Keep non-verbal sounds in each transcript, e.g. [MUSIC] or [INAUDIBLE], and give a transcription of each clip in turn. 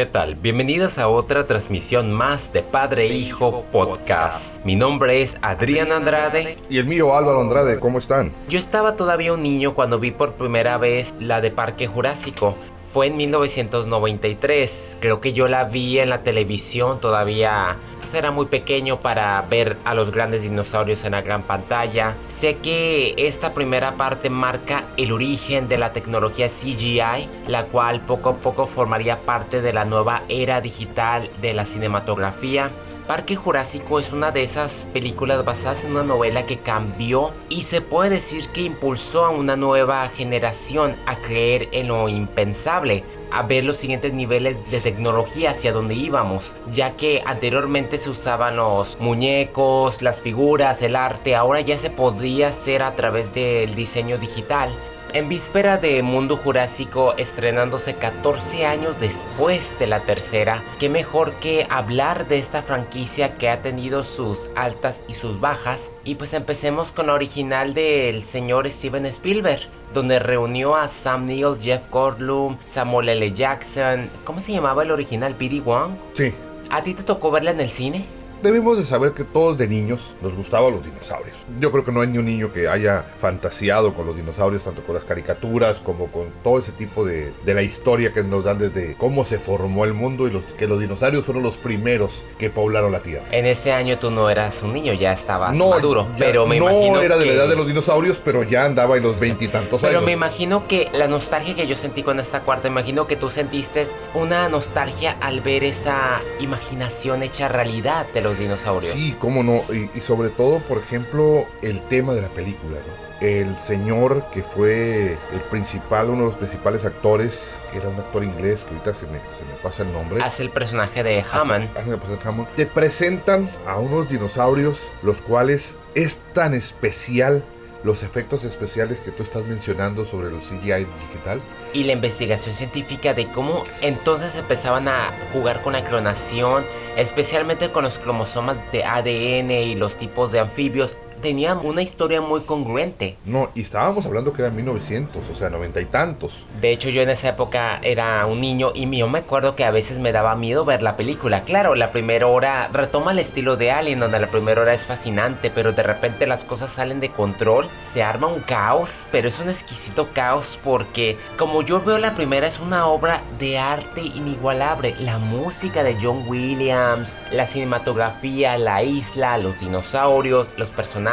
¿Qué tal? Bienvenidos a otra transmisión más de Padre Hijo Podcast. Mi nombre es Adrián Andrade. Y el mío Álvaro Andrade, ¿cómo están? Yo estaba todavía un niño cuando vi por primera vez la de Parque Jurásico. Fue en 1993. Creo que yo la vi en la televisión todavía pues, era muy pequeño para ver a los grandes dinosaurios en la gran pantalla. Sé que esta primera parte marca el origen de la tecnología CGI, la cual poco a poco formaría parte de la nueva era digital de la cinematografía. Parque Jurásico es una de esas películas basadas en una novela que cambió y se puede decir que impulsó a una nueva generación a creer en lo impensable, a ver los siguientes niveles de tecnología hacia donde íbamos, ya que anteriormente se usaban los muñecos, las figuras, el arte, ahora ya se podía hacer a través del diseño digital. En víspera de Mundo Jurásico estrenándose 14 años después de la tercera, qué mejor que hablar de esta franquicia que ha tenido sus altas y sus bajas. Y pues empecemos con la original del señor Steven Spielberg, donde reunió a Sam Neill, Jeff Goldblum, Samuel L. Jackson. ¿Cómo se llamaba el original? ¿P.D. Wong? Sí. ¿A ti te tocó verla en el cine? Debemos de saber que todos de niños nos gustaban los dinosaurios. Yo creo que no hay ni un niño que haya fantaseado con los dinosaurios, tanto con las caricaturas como con todo ese tipo de, de la historia que nos dan desde cómo se formó el mundo y los, que los dinosaurios fueron los primeros que poblaron la Tierra. En ese año tú no eras un niño, ya estabas maduro, ya, pero me no imagino era de que... la edad de los dinosaurios, pero ya andaba en los veintitantos años. Pero me imagino que la nostalgia que yo sentí con esta cuarta, imagino que tú sentiste una nostalgia al ver esa imaginación hecha realidad de los dinosaurios. Sí, cómo no, y, y sobre todo, por ejemplo, el tema de la película, ¿no? el señor que fue el principal, uno de los principales actores, que era un actor inglés, que ahorita se me, se me pasa el nombre. Hace el personaje de Hammond. Hace- hace el personaje de Hammond. Te presentan a unos dinosaurios, los cuales es tan especial los efectos especiales que tú estás mencionando sobre los CGI digital. Y la investigación científica de cómo entonces empezaban a jugar con la clonación, especialmente con los cromosomas de ADN y los tipos de anfibios. Tenían una historia muy congruente. No, y estábamos hablando que eran 1900, o sea, noventa y tantos. De hecho, yo en esa época era un niño y yo me acuerdo que a veces me daba miedo ver la película. Claro, la primera hora retoma el estilo de Alien, donde la primera hora es fascinante, pero de repente las cosas salen de control. Se arma un caos, pero es un exquisito caos porque, como yo veo la primera, es una obra de arte inigualable. La música de John Williams, la cinematografía, la isla, los dinosaurios, los personajes.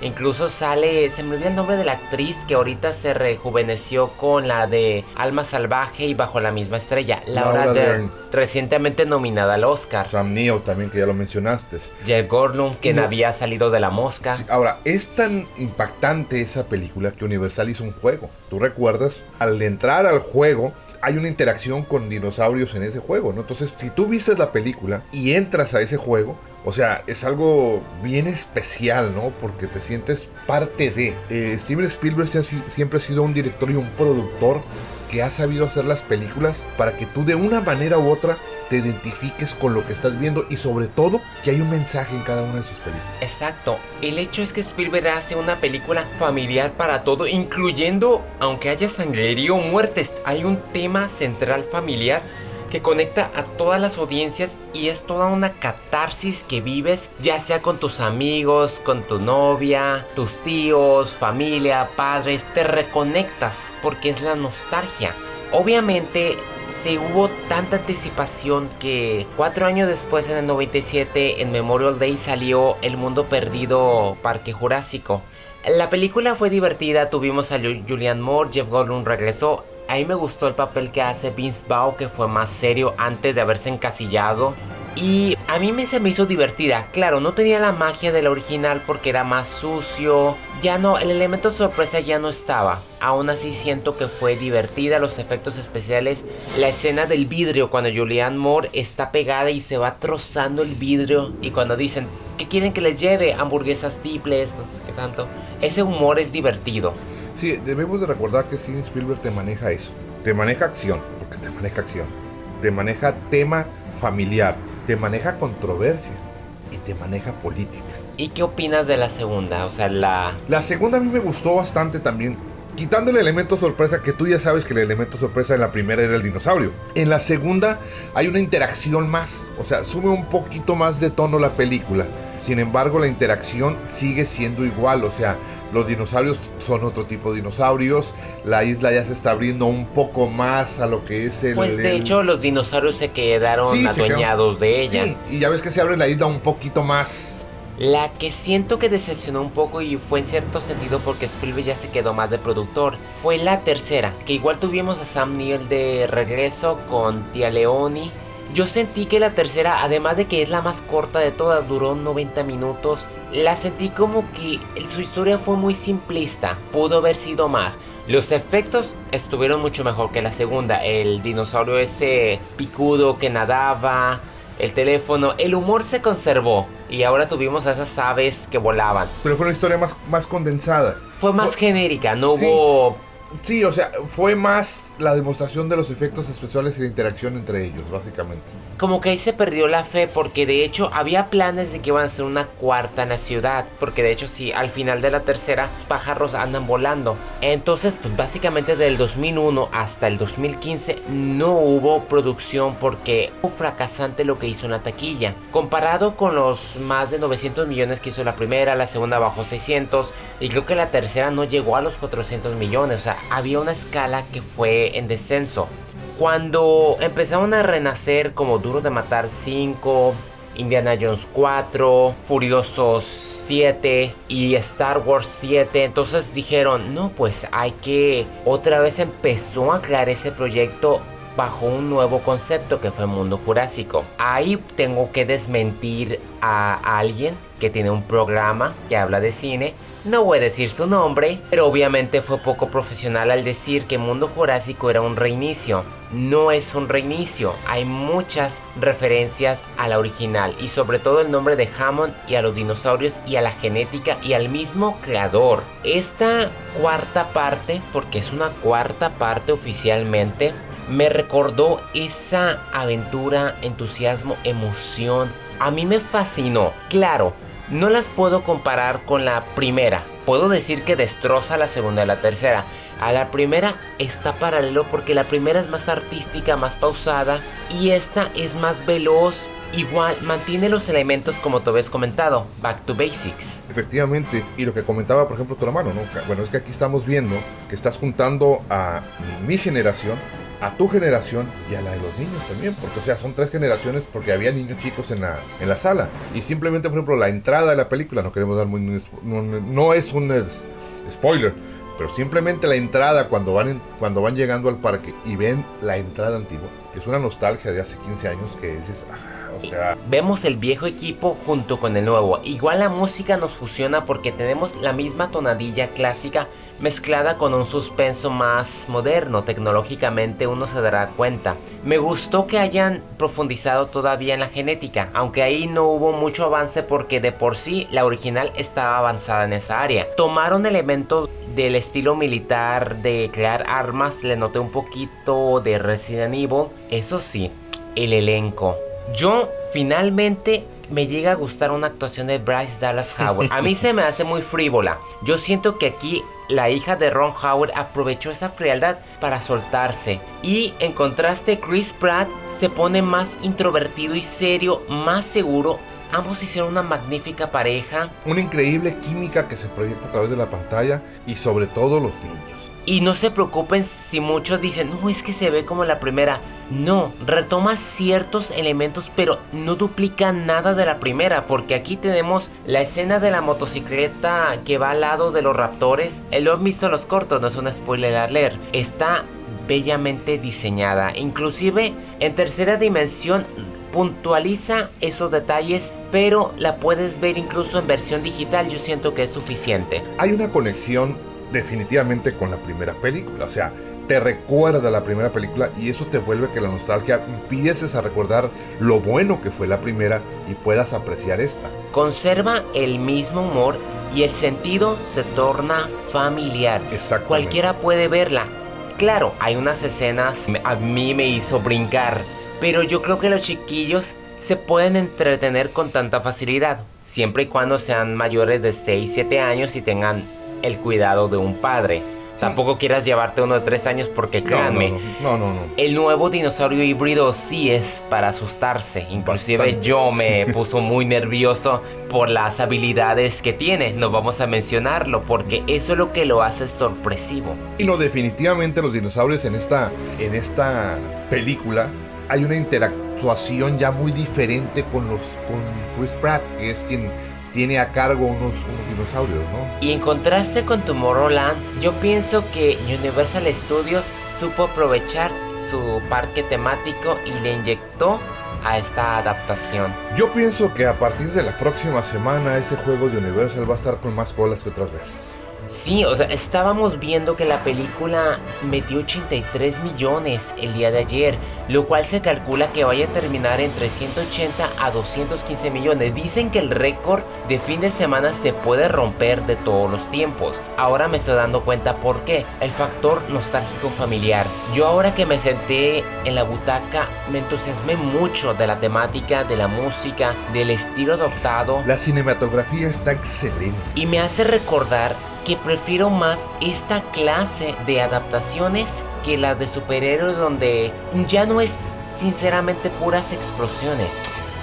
Incluso sale, se me olvida el nombre de la actriz que ahorita se rejuveneció con la de Alma Salvaje y Bajo la misma estrella, Laura, Laura Dern, Dern. recientemente nominada al Oscar. Sam Neill también, que ya lo mencionaste. Jeff Goldblum, quien No. había salido de la mosca. Sí, ahora, es tan impactante esa película que Universal hizo un juego. ¿Tú recuerdas? Al entrar al juego, hay una interacción con dinosaurios en ese juego, ¿no? Entonces, si tú viste la película y entras a ese juego, o sea, es algo bien especial, ¿no? Porque te sientes parte de. Eh, Steven Spielberg siempre ha sido un director y un productor que ha sabido hacer las películas para que tú de una manera u otra te identifiques con lo que estás viendo y sobre todo que hay un mensaje en cada una de sus películas. Exacto. El hecho es que Spielberg hace una película familiar para todo, incluyendo, aunque haya sangrerío o muertes, hay un tema central familiar que conecta a todas las audiencias y es toda una catarsis que vives, ya sea con tus amigos, con tu novia, tus tíos, familia, padres, te reconectas porque es la nostalgia. Obviamente se hubo tanta anticipación que cuatro años después, en el 97, en Memorial Day salió El Mundo Perdido Parque Jurásico. La película fue divertida, tuvimos a Ju- Julianne Moore, Jeff Goldblum regresó. A mí me gustó el papel que hace Vince Vaughn, que fue más serio antes de haberse encasillado. Y a mí me, se me hizo divertida. Claro, no tenía la magia del original porque era más sucio. Ya no, el elemento sorpresa ya no estaba. Aún así siento que fue divertida, los efectos especiales. La escena del vidrio cuando Julianne Moore está pegada y se va trozando el vidrio. Y cuando dicen, ¿qué quieren que les lleve? Hamburguesas triples, no sé qué tanto. Ese humor es divertido. Sí, debemos de recordar que Steven Spielberg te maneja eso. Te maneja acción, porque te maneja acción. Te maneja tema familiar. Te maneja controversia. Y te maneja política. ¿Y qué opinas de la segunda? O sea, la... La segunda a mí me gustó bastante también. quitando el elemento sorpresa, que tú ya sabes que el elemento sorpresa en la primera era el dinosaurio. En la segunda hay una interacción más, o sea, sube un poquito más de tono la película. Sin embargo, la interacción sigue siendo igual, o sea, los dinosaurios son otro tipo de dinosaurios, la isla ya se está abriendo un poco más a lo que es el... Pues de el- hecho los dinosaurios se quedaron Sí, se adueñados de ella. Sí, y ya ves que se abre la isla un poquito más. La que siento que decepcionó un poco y fue en cierto sentido porque Spielberg ya se quedó más de productor fue la tercera, que igual tuvimos a Sam Neill de regreso con Tia Leoni. Yo sentí que la tercera, además de que es la más corta de todas, duró 90 minutos, la sentí como que su historia fue muy simplista, pudo haber sido más. Los efectos estuvieron mucho mejor que la segunda, el dinosaurio ese picudo que nadaba, el teléfono, el humor se conservó y ahora tuvimos a esas aves que volaban. Pero fue una historia más, más condensada. Fue más Fue- genérica, no Sí. hubo... Sí, o sea, fue más la demostración de los efectos especiales y la interacción entre ellos, básicamente. Como que ahí se perdió la fe porque de hecho había planes de que iban a hacer una cuarta en la ciudad. Porque de hecho sí, al final de la tercera pájaros andan volando. Entonces pues básicamente del 2001 hasta el 2015 no hubo producción porque fue fracasante lo que hizo en la taquilla. Comparado con los más de 900 millones que hizo la primera, la segunda bajó 600 y creo que la tercera no llegó a los 400 millones. Había una escala que fue en descenso. Cuando empezaron a renacer como Duro de Matar 5, Indiana Jones 4, Furiosos 7 y Star Wars 7, entonces dijeron, no, pues hay que otra vez empezó a crear ese proyecto bajo un nuevo concepto que fue Mundo Jurásico. Ahí tengo que desmentir a alguien que tiene un programa que habla de cine. No voy a decir su nombre, pero obviamente fue poco profesional al decir que Mundo Jurásico era un reinicio. No es un reinicio, hay muchas referencias a la original y sobre todo el nombre de Hammond y a los dinosaurios y a la genética y al mismo creador. Esta cuarta parte, porque es una cuarta parte oficialmente, me recordó esa aventura, entusiasmo, emoción. A mí me fascinó. Claro, no las puedo comparar con la primera. Puedo decir que destroza la segunda y la tercera. A la primera está paralelo porque la primera es más artística, más pausada y esta es más veloz. Igual mantiene los elementos como te habías comentado, back to basics. Efectivamente, y lo que comentaba, por ejemplo, tu hermano, ¿no? Bueno, es que aquí estamos viendo que estás juntando a mi generación, a tu generación y a la de los niños también, porque o sea, son tres generaciones porque había niños chicos en la, en la sala. Y simplemente, por ejemplo, la entrada de la película, no queremos dar muy... No, no es un eh, spoiler, pero simplemente la entrada cuando van, cuando van llegando al parque y ven la entrada antigua, es una nostalgia de hace 15 años que dices, ah, o sea, Vemos el viejo equipo junto con el nuevo. Igual la música nos fusiona porque tenemos la misma tonadilla clásica mezclada con un suspenso más moderno. Tecnológicamente uno se dará cuenta. Me gustó que hayan profundizado todavía en la genética, aunque ahí no hubo mucho avance porque de por sí la original estaba avanzada en esa área. Tomaron elementos del estilo militar de crear armas, le noté un poquito de Resident Evil. Eso sí, el elenco. Yo finalmente me llega a gustar una actuación de Bryce Dallas Howard. A mí se me hace muy frívola. Yo siento que aquí la hija de Ron Howard aprovechó esa frialdad para soltarse. Y en contraste Chris Pratt se pone más introvertido y serio, más seguro. Ambos hicieron una magnífica pareja. una increíble química que se proyecta a través de la pantalla y sobre todo los niños. Y no se preocupen si muchos dicen, no, es que se ve como la primera. No, retoma ciertos elementos, pero no duplica nada de la primera, porque aquí tenemos la escena de la motocicleta que va al lado de los raptores. Lo han en los cortos, no es un spoiler a leer. Está bellamente diseñada. Inclusive en tercera dimensión puntualiza esos detalles, pero la puedes ver incluso en versión digital. Yo siento que es suficiente. Hay una conexión definitivamente con la primera película, o sea, te recuerda la primera película y eso te vuelve que la nostalgia empieces a recordar lo bueno que fue la primera y puedas apreciar esta. Conserva el mismo humor y el sentido se torna familiar. Cualquiera puede verla. Claro, hay unas escenas a mí me hizo brincar, pero yo creo que los chiquillos se pueden entretener con tanta facilidad, siempre y cuando sean mayores de 6, 7 años y tengan el cuidado de un padre. Tampoco quieras llevarte uno de tres años porque créanme, no, no, no, el nuevo dinosaurio híbrido sí es para asustarse. Inclusive yo me [LAUGHS] puso muy nervioso por las habilidades que tiene. No vamos a mencionarlo porque eso es lo que lo hace sorpresivo. Y no, definitivamente los dinosaurios en esta, en esta película hay una interactuación ya muy diferente con los con Chris Pratt, que es quien tiene a cargo unos, dinosaurios, ¿no? Y en contraste con Tomorrowland, yo pienso que Universal Studios supo aprovechar su parque temático y le inyectó a esta adaptación. Yo pienso que a partir de la próxima semana ese juego de Universal va a estar con más colas que otras veces. Sí, o sea, estábamos viendo que la película metió 83 millones el día de ayer, lo cual se calcula que vaya a terminar entre 180 a 215 millones. Dicen que el récord de fin de semana se puede romper de todos los tiempos. Ahora me estoy dando cuenta por qué. El factor nostálgico familiar. Yo ahora que me senté en la butaca me entusiasmé mucho de la temática, de la música, del estilo adoptado. La cinematografía está excelente. Y me hace recordar prefiero más esta clase de adaptaciones que las de superhéroes donde ya no es sinceramente puras explosiones.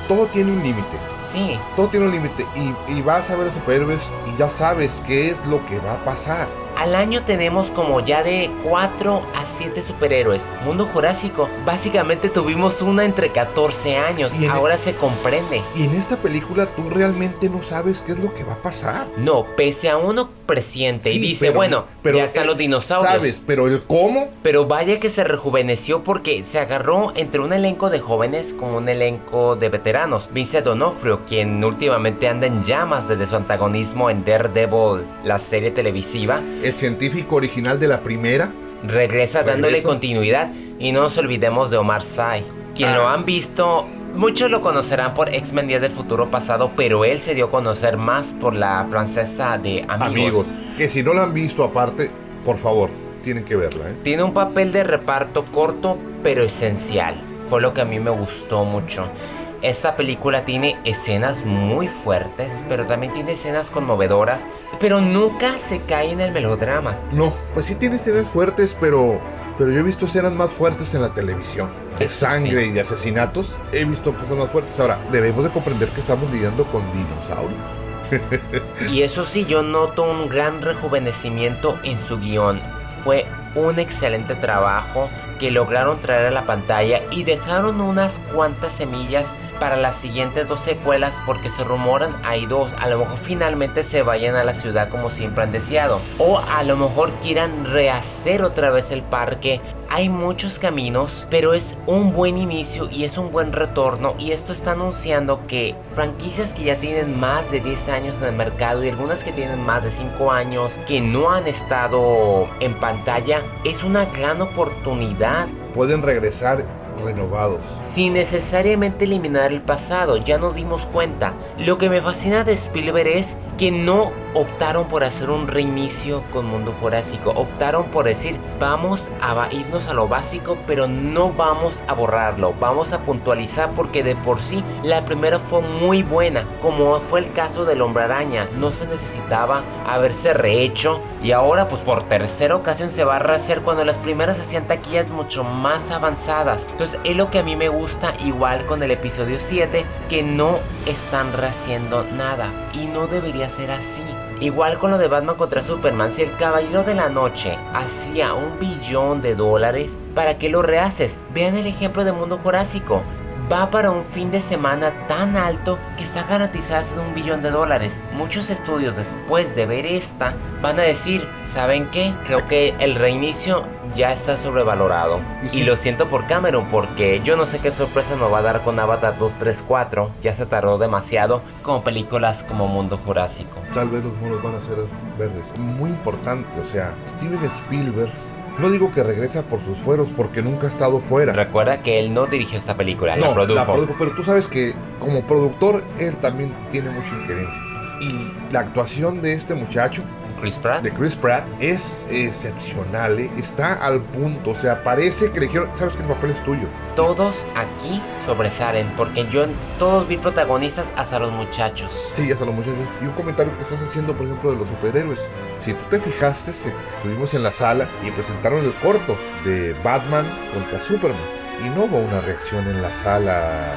Todo tiene un límite. Sí. Todo tiene un límite y, y vas a ver a superhéroes y ya sabes qué es lo que va a pasar. Al año tenemos como ya de 4 a 7 superhéroes. Mundo Jurásico, básicamente tuvimos una entre 14 años. Y ahora e- se comprende. Y en esta película tú realmente no sabes qué es lo que va a pasar. No, pese a uno presiente y dice, bueno, pero ya están los dinosaurios. Sabes, pero el cómo. Pero vaya que se rejuveneció porque se agarró entre un elenco de jóvenes con un elenco de veteranos. Vince Donofrio, quien últimamente anda en llamas desde su antagonismo en Daredevil, la serie televisiva el científico original de la primera. Regresa, dándole continuidad y no nos olvidemos de Omar Sy. Quien lo ah. han visto, muchos lo conocerán por X-Men Días del Futuro Pasado, pero él se dio a conocer más por la francesa de Amigos. Amigos, que si no lo han visto aparte, por favor, tienen que verla. ¿eh? Tiene un papel de reparto corto, pero esencial. Fue lo que a mí me gustó mucho. Esta película tiene escenas muy fuertes, pero también tiene escenas conmovedoras, pero nunca se cae en el melodrama. No, pues sí tiene escenas fuertes, pero, pero yo he visto escenas más fuertes en la televisión. De sangre y de asesinatos, he visto cosas más fuertes. Ahora, debemos de comprender que estamos lidiando con dinosaurios. [LAUGHS] y eso sí, yo noto un gran rejuvenecimiento en su guion. Fue un excelente trabajo que lograron traer a la pantalla y dejaron unas cuantas semillas para las siguientes dos secuelas porque se rumoran hay dos. A lo mejor finalmente se vayan a la ciudad como siempre han deseado. O a lo mejor quieran rehacer otra vez el parque. Hay muchos caminos, pero es un buen inicio y es un buen retorno. Y esto está anunciando que franquicias que ya tienen más de 10 años en el mercado y algunas que tienen más de 5 años que no han estado en pantalla, es una gran oportunidad. Pueden regresar renovados. Sin necesariamente eliminar el pasado, ya nos dimos cuenta. Lo que me fascina de Spielberg es que no optaron por hacer un reinicio con Mundo Jurásico, optaron por decir vamos a irnos a lo básico, pero no vamos a borrarlo, vamos a puntualizar porque de por sí la primera fue muy buena, como fue el caso del Hombre Araña, no se necesitaba haberse rehecho y ahora pues por tercera ocasión se va a rehacer cuando las primeras hacían taquillas mucho más avanzadas. Entonces es lo que a mí me gusta igual con el episodio 7, que no están rehaciendo nada y no debería ser así. Igual con lo de Batman contra Superman, si el Caballero de la Noche hacía un billón de dólares, ¿para qué lo rehaces? Vean el ejemplo de Mundo Jurásico va para un fin de semana tan alto que está garantizado en un billón de dólares. Muchos estudios después de ver esta van a decir, ¿saben qué? Creo que el reinicio ya está sobrevalorado. Y, lo siento por Cameron porque yo no sé qué sorpresa nos va a dar con Avatar 234. Ya se tardó demasiado como películas como Mundo Jurásico. Tal vez los muros van a ser verdes. Muy importante, o sea, Steven Spielberg no digo que regresa por sus fueros porque nunca ha estado fuera. Recuerda que él no dirigió esta película, no, la produjo. La produjo, pero tú sabes que como productor él también tiene mucha injerencia. Y la actuación de este muchacho Chris Pratt. de Chris Pratt es excepcional, ¿eh? está al punto, o sea, parece que le dijeron, sabes que el papel es tuyo. Todos aquí sobresalen, porque yo en todos vi protagonistas hasta los muchachos. Sí, hasta los muchachos. Y un comentario que estás haciendo, por ejemplo, de los superhéroes. Si tú te fijaste, estuvimos en la sala y presentaron el corto de Batman contra Superman. Y no hubo una reacción en la sala.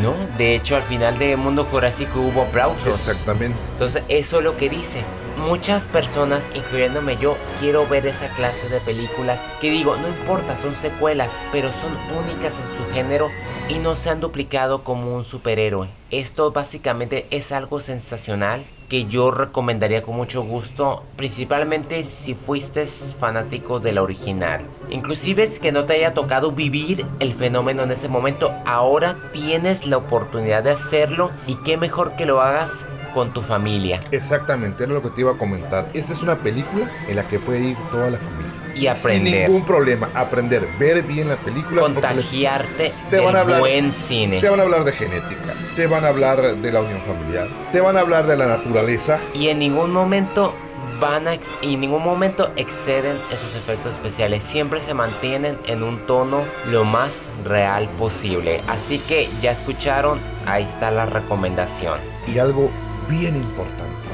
No, de hecho al final de Mundo Jurásico hubo aplausos. Exactamente. Entonces eso es lo que dice. Muchas personas, incluyéndome yo, quiero ver esa clase de películas que digo, no importa, son secuelas, pero son únicas en su género y no se han duplicado como un superhéroe. Esto básicamente es algo sensacional que yo recomendaría con mucho gusto, principalmente si fuiste fanático de la original. Inclusive es que no te haya tocado vivir el fenómeno en ese momento, ahora tienes la oportunidad de hacerlo y qué mejor que lo hagas con tu familia Exactamente, era lo que te iba a comentar. Esta es una película en la que puede ir toda la familia. y aprender, Sin ningún problema. Aprender, ver bien la película. contagiarte te van a del hablar- buen cine. Te van a hablar de genética, te van a hablar de la unión familiar, te van a hablar de la naturaleza. Y en ningún momento van a y en ningún momento exceden esos efectos especiales. Siempre se mantienen en un tono lo más real posible. Así que ya escucharon, ahí está la recomendación. Y algo bien importante,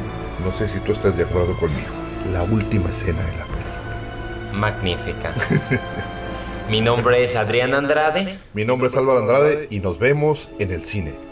no sé si tú estás de acuerdo conmigo, la última escena de la película. Magnífica. Mi nombre es Adrián Andrade. Mi nombre es Álvaro Andrade y nos vemos en el cine.